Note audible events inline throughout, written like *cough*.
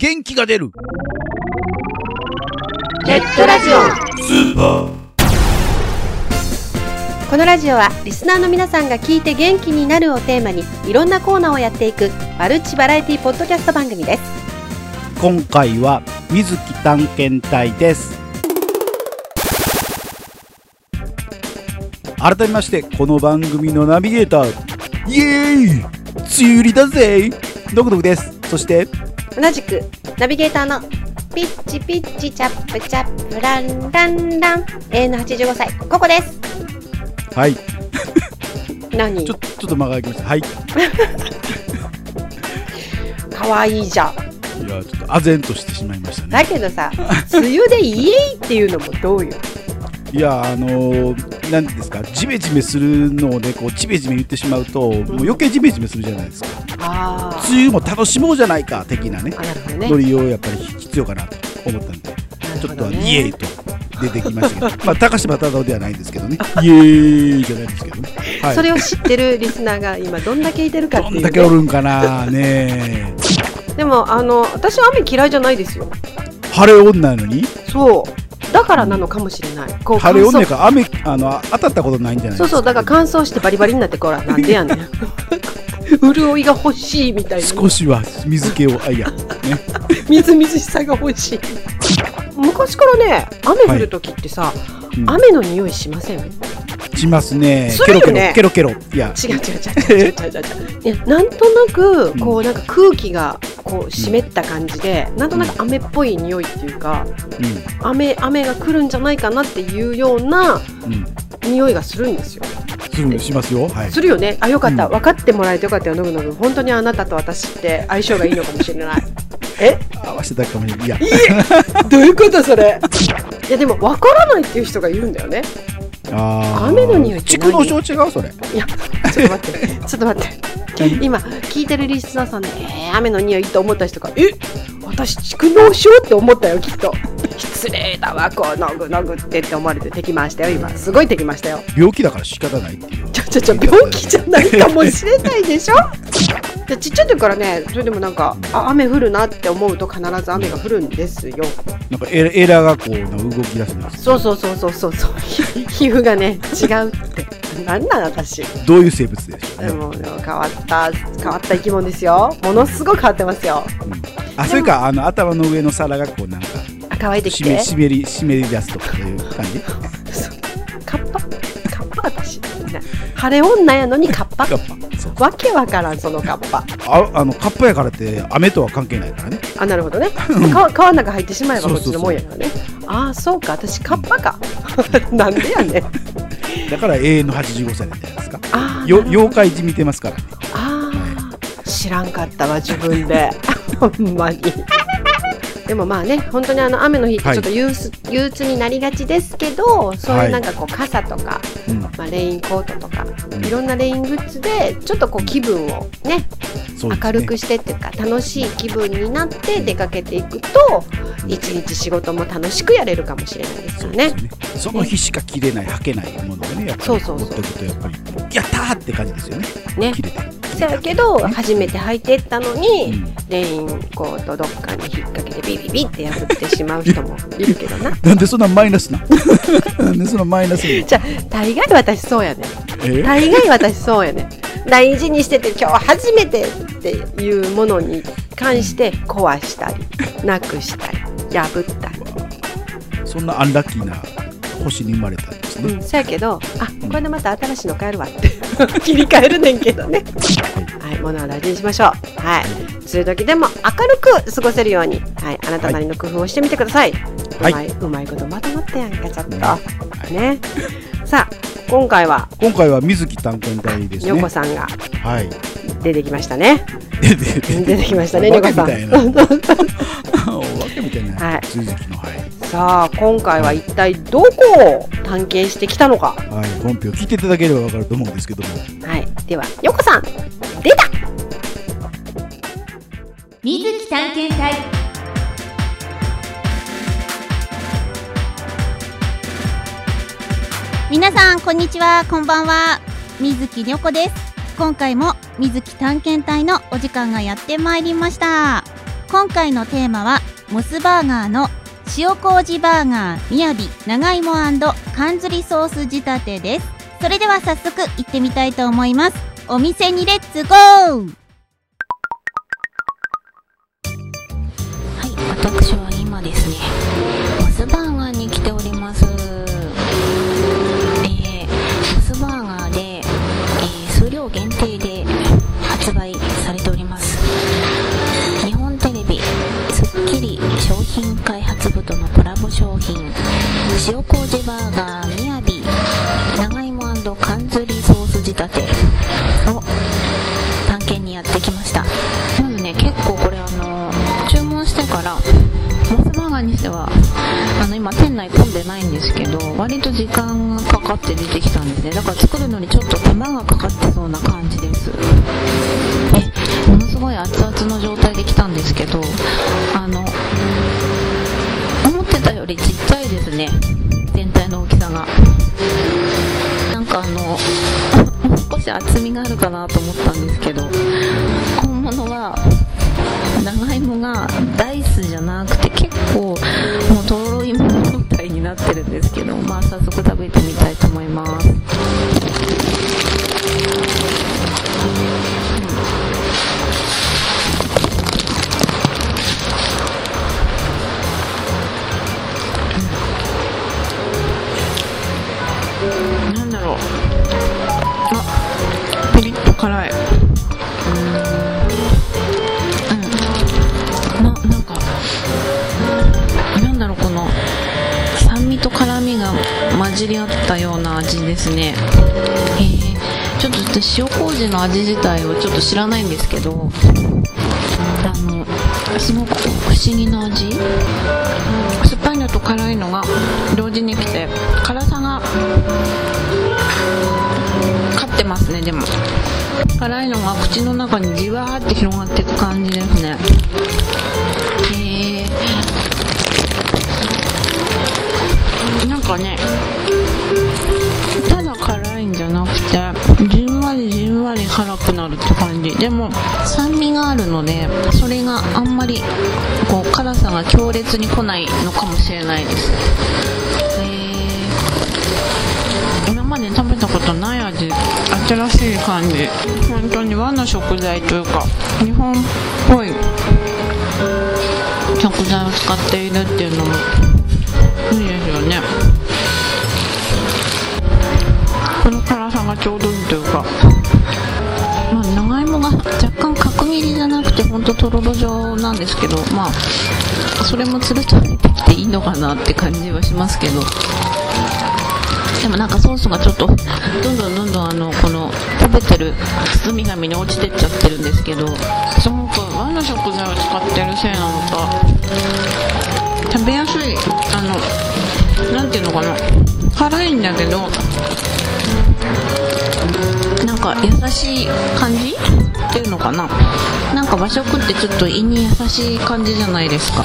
元気が出る。ネットラジオ。スーパー。このラジオはリスナーの皆さんが聞いて元気になるをテーマにいろんなコーナーをやっていくマルチバラエティポッドキャスト番組です。今回は水木探検隊です。改めましてこの番組のナビゲーター。イエーイ。梅雨入りだぜ。ドクドクです。そして同じくナビゲーターのピッチピッチチャップチャップランランラン。永遠の85歳ここです。はい。何？ちょちょっと間が空きました。はい。いかわいいじゃん。やちょっと唖然としてしまいましたね。だけどさ梅雨でイエイっていうのもどうよ。いやあのー、なんですかジメジメするのをねこうジメジメ言ってしまうと、もう余計ジメジメするじゃないですか。あ梅雨も楽しもうじゃないか的なねノリをやっぱり必要かなと思ったんでちょっとはイエーイと出てきましたけど、*laughs* まあ、高島忠夫ではないんですけどね、*laughs* イエーイじゃないんですけどね。はい、それを知ってるリスナーが今どんだけいてるかっていう、どんだけおるんかなねでもあの私は雨嫌いじゃないですよ。晴れ女なのに？そう。だからなのかもしれない。こう晴れ女か。雨あの当たったことないんじゃないですか？そうそう。だから乾燥してバリバリになってこらなんでやねん潤いが欲しいみたいな。少しは水気をあいや。ね。*laughs* みずみずしさが欲しい。昔からね雨降る時ってさ、うん。雨の匂いしません？しますね。するよね。ケロケロケロケロ。いや。違う違う違う違う違う。違 *laughs* ういやなんとなくこうなんか空気がこう湿った感じで、なんとなく雨っぽい匂いっていうかう雨雨が来るんじゃないかなっていうようなんうん。匂いがするんですよ。するしますよはい。するよね。あよかった、うん。分かってもらえてよかったよのぐのぐ本当にあなたと私って相性がいいのかもしれない。*laughs* え？合わせたかもしれないいや *laughs* どういうことそれ？いやでも分からないっていう人がいるんだよね。あー。雨の匂いって何？蓄能症違うそれ。いやちょっと待って。ちょっと待って。*laughs* 今聞いてるリスナーさんで、えー、雨の匂いと思った人がえ？私蓄能症って思ったよきっと失礼だわこうのぐのぐってって思われて敵ましたよ今。すごい敵ましたよ。病気だから仕方ないっていう。ちょちょちょ病気じゃないかもしれないでしょ？でちっちゃい時からねそれでもなんかあ雨降るなって思うと必ず雨が降るんですよ。なんかエラエラがこう動き出すんですそうそうそうそうそうそう。ひ *laughs* 皮膚がね違うって。なんなん私。どういう生物でしょうね。でもでも変わった変わった生き物ですよ。ものすごく変わってますよ。あそれかあの頭の上の皿がこうなんかあ乾いてき湿て。り湿り湿り出すとかいう感じ？カッパ？カッパ？私。な晴れ女やのにカッパ？カッパ。わけわからんそのカッパ。ああのカッパやからって雨とは関係ないからね。あなるほどね。川川の中入ってしまえばこっちのもんやそからね。ああそうか。私カッパか。*laughs* なんでやねん。だから永遠の85歳なんじゃないですか。あーよ妖怪じみてますからね。あー知らんかったわ自分で。*laughs* ほんまにでもまあね本当にあの雨の日ってちょっと憂鬱,、憂鬱になりがちですけどそういうなんかこう傘とか、うん。まあ、レインコートとか、うん。いろんなレイングッズでちょっとこう気分をねね。明るくしてっていうか楽しい気分になって出かけていくとうん一日仕事も楽しくやれるかもしれないですよね。そ。ね。その日しか着れない履けないものをねやっぱりそうそうそう。持っておくとやっぱりやったーって感じですよね。ね。着れてせやけど初めて履いてったのに、うん。レインコートどっかに引っ掛けてビビビって破ってしまう人も *laughs* いるけどな。なんでそんなマイナスな *laughs* なんでそんなマイナスに？じゃあ大概私そうやねえ？大概私そうやね大事にしてて今日初めてっていうものに関して壊したりなくしたり破ったり。そんなアンラッキーな星に生まれたんですね、うん、そやけどあこれでまた新しいの買えるわって *laughs* 切り替えるねんけどね。はい。物は大事にしましょう。はい。梅雨時でも明るく過ごせるように。はい。あなたなりの工夫をしてみてください、はい。うまいうまいことまとまったやんかちょっと。はいね。さあ今回は？今回は水木探検隊ですね。よこさんがはい。出てきましたね。出てきましたねおよこさん。化けみたいな。*laughs* お化けみたいな、はい。水木のはい、さあ今回は一体どこを探検してきたのか？はい、本編を聞いていただければわかると思うんですけども。はいではよこさん出た。水木探検隊。皆さんこんにちは。こんばんは。水木にょこです。今回も水木探検隊のお時間がやってまいりました。今回のテーマはモスバーガーの塩麹バーガーみやび長芋缶ずりソース仕立てですそれでは早速行ってみたいと思いますお店にレッツゴーはい、私は今ですね、モスバーガーに来ております。えー、モスバーガーで、えー、数量限定で発売されております。日本テレビ、スッキリ商品開部とのコラボ商品、塩麹バーガーみやび、長芋缶ずりソース仕立て。を探検にやってきました。まずね、結構これあの注文してからモスバーガーにしてはあの今店内混んでないんですけど割と時間がかかって出てきたんですねだから作るのにちょっと手間がかかってそうな感じです。えものすごい熱々の状態で来たんですけど厚みがあるかなと思ったんですけど本物は長芋がダイスじゃなくて結構もうとろろ芋状態になってるんですけどまあ早速食べてみたいと思います。じり合ったような味ですね。えー、ちょっと塩麹の味自体をちょっと知らないんですけどあのすごく不思議な味。酸っぱいのと辛いのが同時に来て辛さが勝ってますねでも。辛いのが口の中にじわーって広がっていく感じですね。かねただ辛いんじゃなくてじんわりじんわり辛くなるって感じ。でも酸味があるのでそれがあんまりこう辛さが強烈に来ないのかもしれないです。へえ今まで食べたことない味新しい感じ。本当に和の食材というか日本っぽい食材を使っているっていうのもいいですよね。ちょうどいいというか。まあ長芋が若干角切りじゃなくてほんととろろ状なんですけどまあそれもつるつるってきていいのかなって感じはしますけど。でもなんかソースがちょっとどんどんどんどんあのこの食べてる包み紙に落ちてっちゃってるんですけど。すごく和の食材を使ってるせいなのか。食べやすいあのなんていうのかな。辛いんだけどか優しい感じ？っていうのかな？なんか和食ってちょっと胃に優しい感じじゃないですか。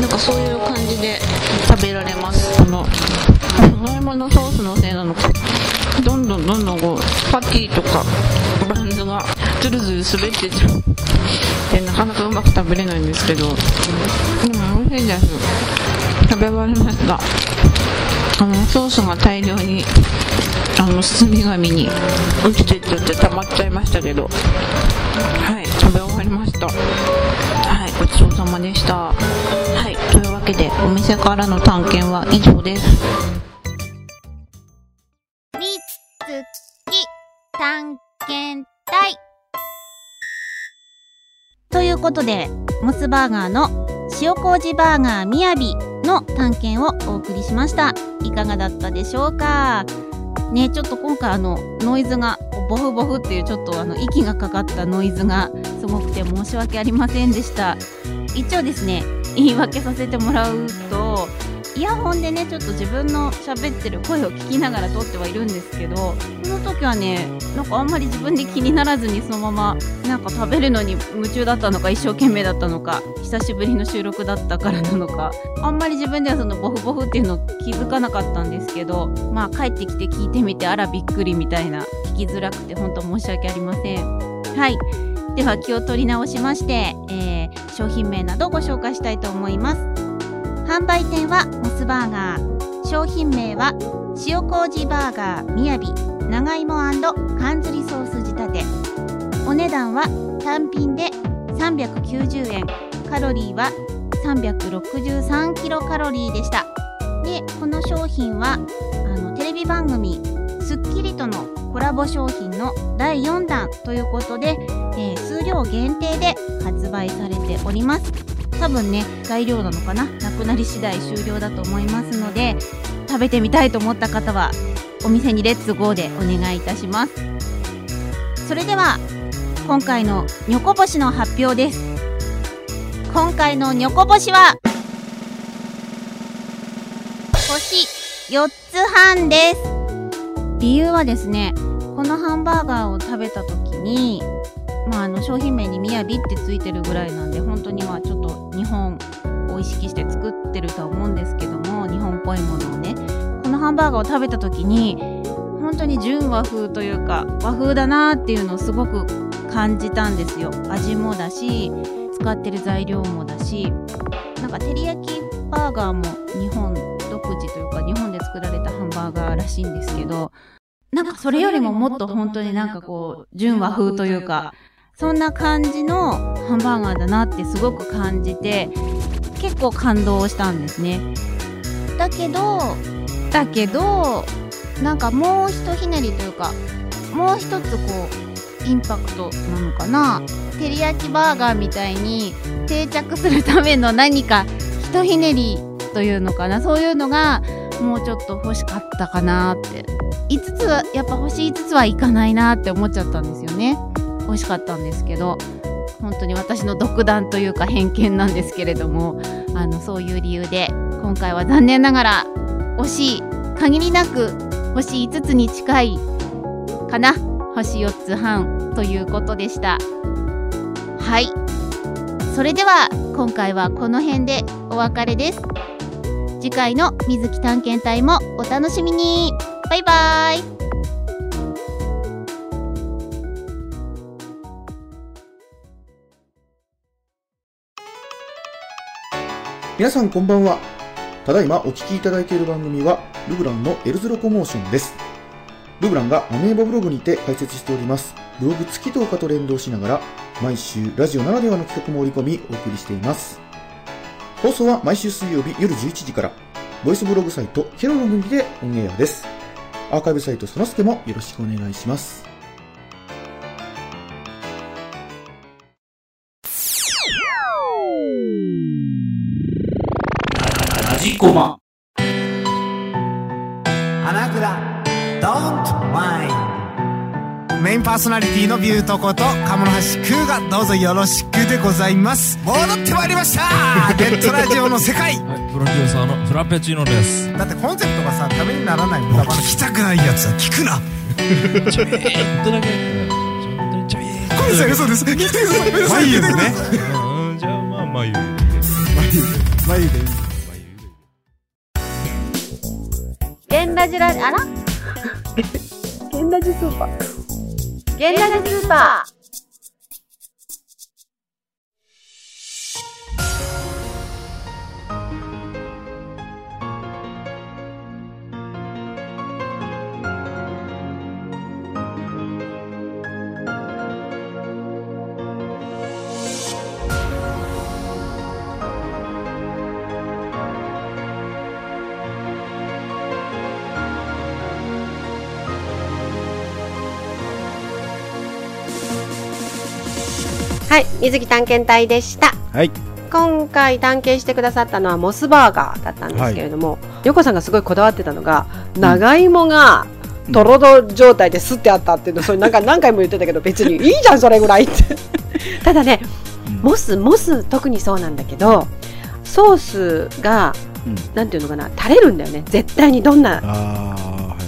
なんかそういう感じで食べられます。この長芋のソースのせいなのか。どんどんどんどんこうパティとかバンズがズルズル滑ってちゃうでなかなかうまく食べれないんですけど。でも美味しいです。食べ終わりました。あのソースが大量にあの包み紙に。落ちてっちゃって溜まっちゃいましたけど。はい食べ終わりました。はいごちそうさまでした。はいというわけでお店からの探検は以上です。みつき探検隊。ということでモスバーガーの塩麹バーガーみやびの探検をお送りしました。いかがだったでしょうか？ねちょっと今回あのノイズがボフボフっていうちょっとあの息がかかったノイズがすごくて申し訳ありませんでした。一応ですね言い訳させてもらうとイヤホンでねちょっと自分の喋ってる声を聞きながら撮ってはいるんですけどその時はねなんかあんまり自分で気にならずにそのままなんか食べるのに夢中だったのか一生懸命だったのか久しぶりの収録だったからなのかあんまり自分ではそのボフボフっていうの気づかなかったんですけどまあ帰ってきて聞いてみてあらびっくりみたいな聞きづらくて本当申し訳ありません。はい。では気を取り直しまして、えー商品名などご紹介したいと思います。販売店はモスバーガー。商品名は塩麹バーガーみやび長芋缶ずりソース仕立て。お値段は単品で390円カロリーは363キロカロリーでした。でこの商品はあのテレビ番組『スッキリ』とのコラボ商品の第4弾ということで、えー数量限定で発売されております。多分ね材料なのかな？なくなり次第終了だと思いますので食べてみたいと思った方はお店にレッツゴーでお願いいたします。それでは今回のニョコ星の発表です。今回のニョコ星は星4つ半です。理由はですねこのハンバーガーを食べた時にまああの商品名に「みやび」ってついてるぐらいなんで本当にまあちょっと日本を意識して作ってるとは思うんですけども日本っぽいものをねこのハンバーガーを食べた時に本当に純和風というか和風だなっていうのをすごく感じたんですよ。味もだし使ってる材料もだしなんか照り焼きバーガーも日本独自というか日本で作られたハンバーガーらしいんですけどなんかそれよりももっと本当になんかこう純和風というかそんな感じのハンバーガーだなってすごく感じて結構感動したんですね。だけどだけどなんかもうひとひねりというかもう一つこうインパクトなのかな。照り焼きバーガーみたいに定着するための何かひとひねりというのかな。そういうのがもうちょっと欲しかったかなって。5つはやっぱ星5つはいかないなって思っちゃったんですよね美味しかったんですけど本当に私の独断というか偏見なんですけれどもあのそういう理由で今回は残念ながら惜しい限りなく星5つに近いかな星4つ半ということでした。はい。それでは今回はこの辺でお別れです。次回の水木探検隊もお楽しみに。バイバーイ。皆さんこんばんは。ただいまお聞きいただいている番組は、ルブランのエルズロコモーションです。ルブランがアメーバブログにて解説しております。ブログ付き動画と連動しながら、毎週ラジオならではの企画も織り込みお送りしています。放送は毎週水曜日夜11時から、ボイスブログサイトケロログにてオンエアです。アーカイブサイトそのすけもよろしくお願いします。ラジコマ。花倉 Don't Mind メインパーソナリティのビュートこと鴨の橋クーがどうぞよろしくでございます。戻ってまいりました。*laughs* ネットラジオの世界。はい、プロデューサーのフラペチーノです。だってコンセプトがさためにならない無駄話聞きたくないやつは聞くな。ちょいーっとだけ。嘘ですね。聞いてください。うん、じゃあまあ眉毛で。眉毛。ゲンラジラあら？*laughs* ゲンラジスーパー。ゲンラジスーパーはい水木探検隊でした。はい。今回探検してくださったのはモスバーガーだったんですけれども、横さんがすごいこだわってたのが長芋がとろろ状態ですってあったっていうのそれなんか *laughs* 何回も言ってたけど別にいいじゃんそれぐらいって。ただねモスモス特にそうなんだけどソースがうん。なんていうのかな垂れるんだよね。絶対にどんな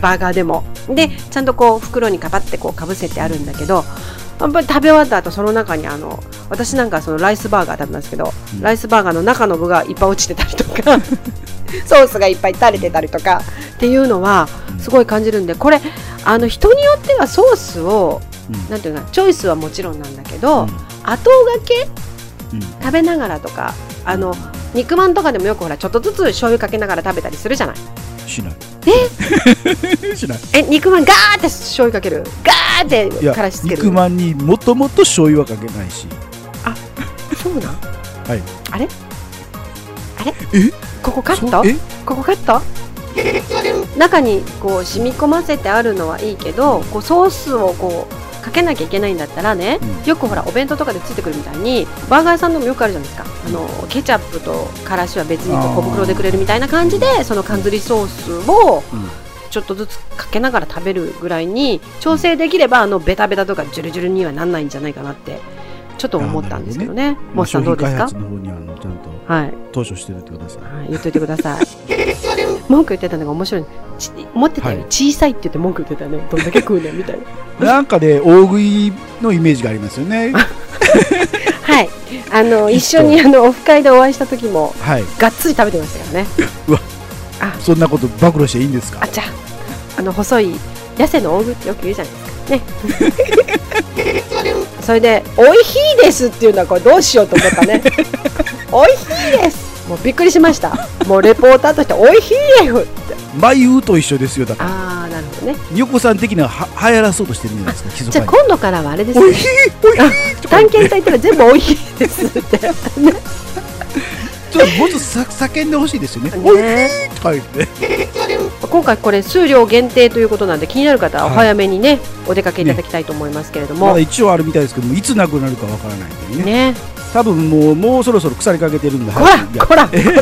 バーガーでも。でちゃんとこう袋にかばってこうかぶせてあるんだけどやっぱり食べ終わった後その中にあの私なんかそのライスバーガー食べますけど、うん。ライスバーガーの中の具がいっぱい落ちてたりとか *laughs* ソースがいっぱい垂れてたりとか。っていうのはすごい感じるんでこれあの人によってはソースをうん。なんていうかチョイスはもちろんなんだけど、うん。後がけうん。食べながらとかあの肉まんとかでもよくほらちょっとずつ醤油かけながら食べたりするじゃないしない。しない。え *laughs* 肉まんガーって醤油かける？ガーってからしつける？肉まんにもともと醤油はかけないし。そうなん？はい。あれ？あれ？え？ここカット？え？ここカット？中にこう染み込ませてあるのはいいけどこうソースをこうかけなきゃいけないんだったらね、うん。よくほらお弁当とかでついてくるみたいにバーガー屋さんでもよくあるじゃないですか。あのケチャップとからしは別にこう小袋でくれるみたいな感じでその缶ずりソースをうん。ちょっとずつかけながら食べるぐらいに調整できればあのベタベタとかジュルジュルにはなんないんじゃないかなってちょっと思ったんですけどねモスさんどうですか？商品開発の方にはあのちゃんとはい投書してるってくださいはい、言っといてください。*laughs* 文句言ってたのが面白い。ち持ってたよりはい小さいって言って文句言ってたね。どんだけ食うねんみたいな。*laughs* なんかね大食いのイメージがありますよね *laughs* はい。あの、一緒にあの、オフ会でお会いした時も、はいがっつり食べてましたからね。うわあ、そんなこと暴露していいんですか？あちゃ。あの、細い、痩せの大食いってよく言うじゃないですか。ね。*laughs* それで、おいしいですっていうのはこれどうしようと思ったね。*laughs* おいしいですもうびっくりしました。もうレポーターとして、おいしいですって。眉と一緒ですよだからあー、なるほどね。横さん的にはは流行らそうとしてるんじゃないですか密じゃあ今度からはあれですねおいしいおいしいとか探検隊行ったら全部おいしいですって。ちょっともうちょっとさ叫んでほしいですよね。おいって。今回これ数量限定ということなんで気になる方はお早めにね、お出かけいただきたいと思いますけれども。まだ。一応あるみたいですけどもいつなくなるかわからないんでね。ね、多分もうもうそろそろ腐りかけてるんでこら早くい。やこら *laughs* こ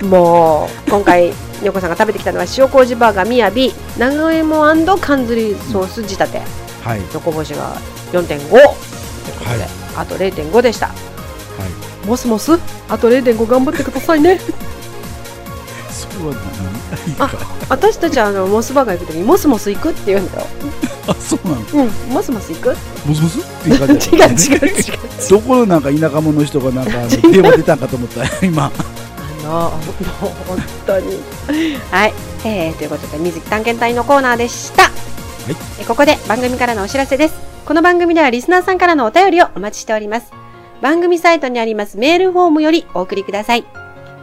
ら。もう今回よこさんが食べてきたのは塩麹バーガーみやび長芋缶ずりソース仕立て。はい。のこぼしが4.5ということで、はい。あと0.5でした。はいモスモスあと0.5頑張ってくださいね。それは何いいか私たちはあのモスバーガー行く時にモスモス行くって言うんだよ。あそうなの？うんモスモス行く？ボスボスっていう感じ違う *laughs* 違う違う違う。どこのなんか田舎者の人がなんかあの *laughs* 電話出たんかと思った？今。あの、もう本当に。はい、えー、ということで、水木探検隊のコーナーでした。えここで番組からのお知らせです。この番組ではリスナーさんからのお便りをお待ちしております。番組サイトにありますメールフォームよりお送りください。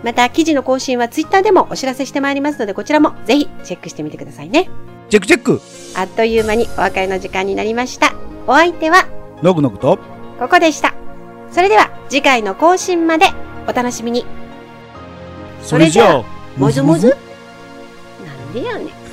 また、記事の更新はツイッターでもお知らせしてまいりますので、こちらもぜひチェックしてみてくださいね。チェックチェックあっという間にお別れの時間になりました。お相手はノクノクとここでした。それでは次回の更新までお楽しみに。それじゃあもずもずなんでやねん。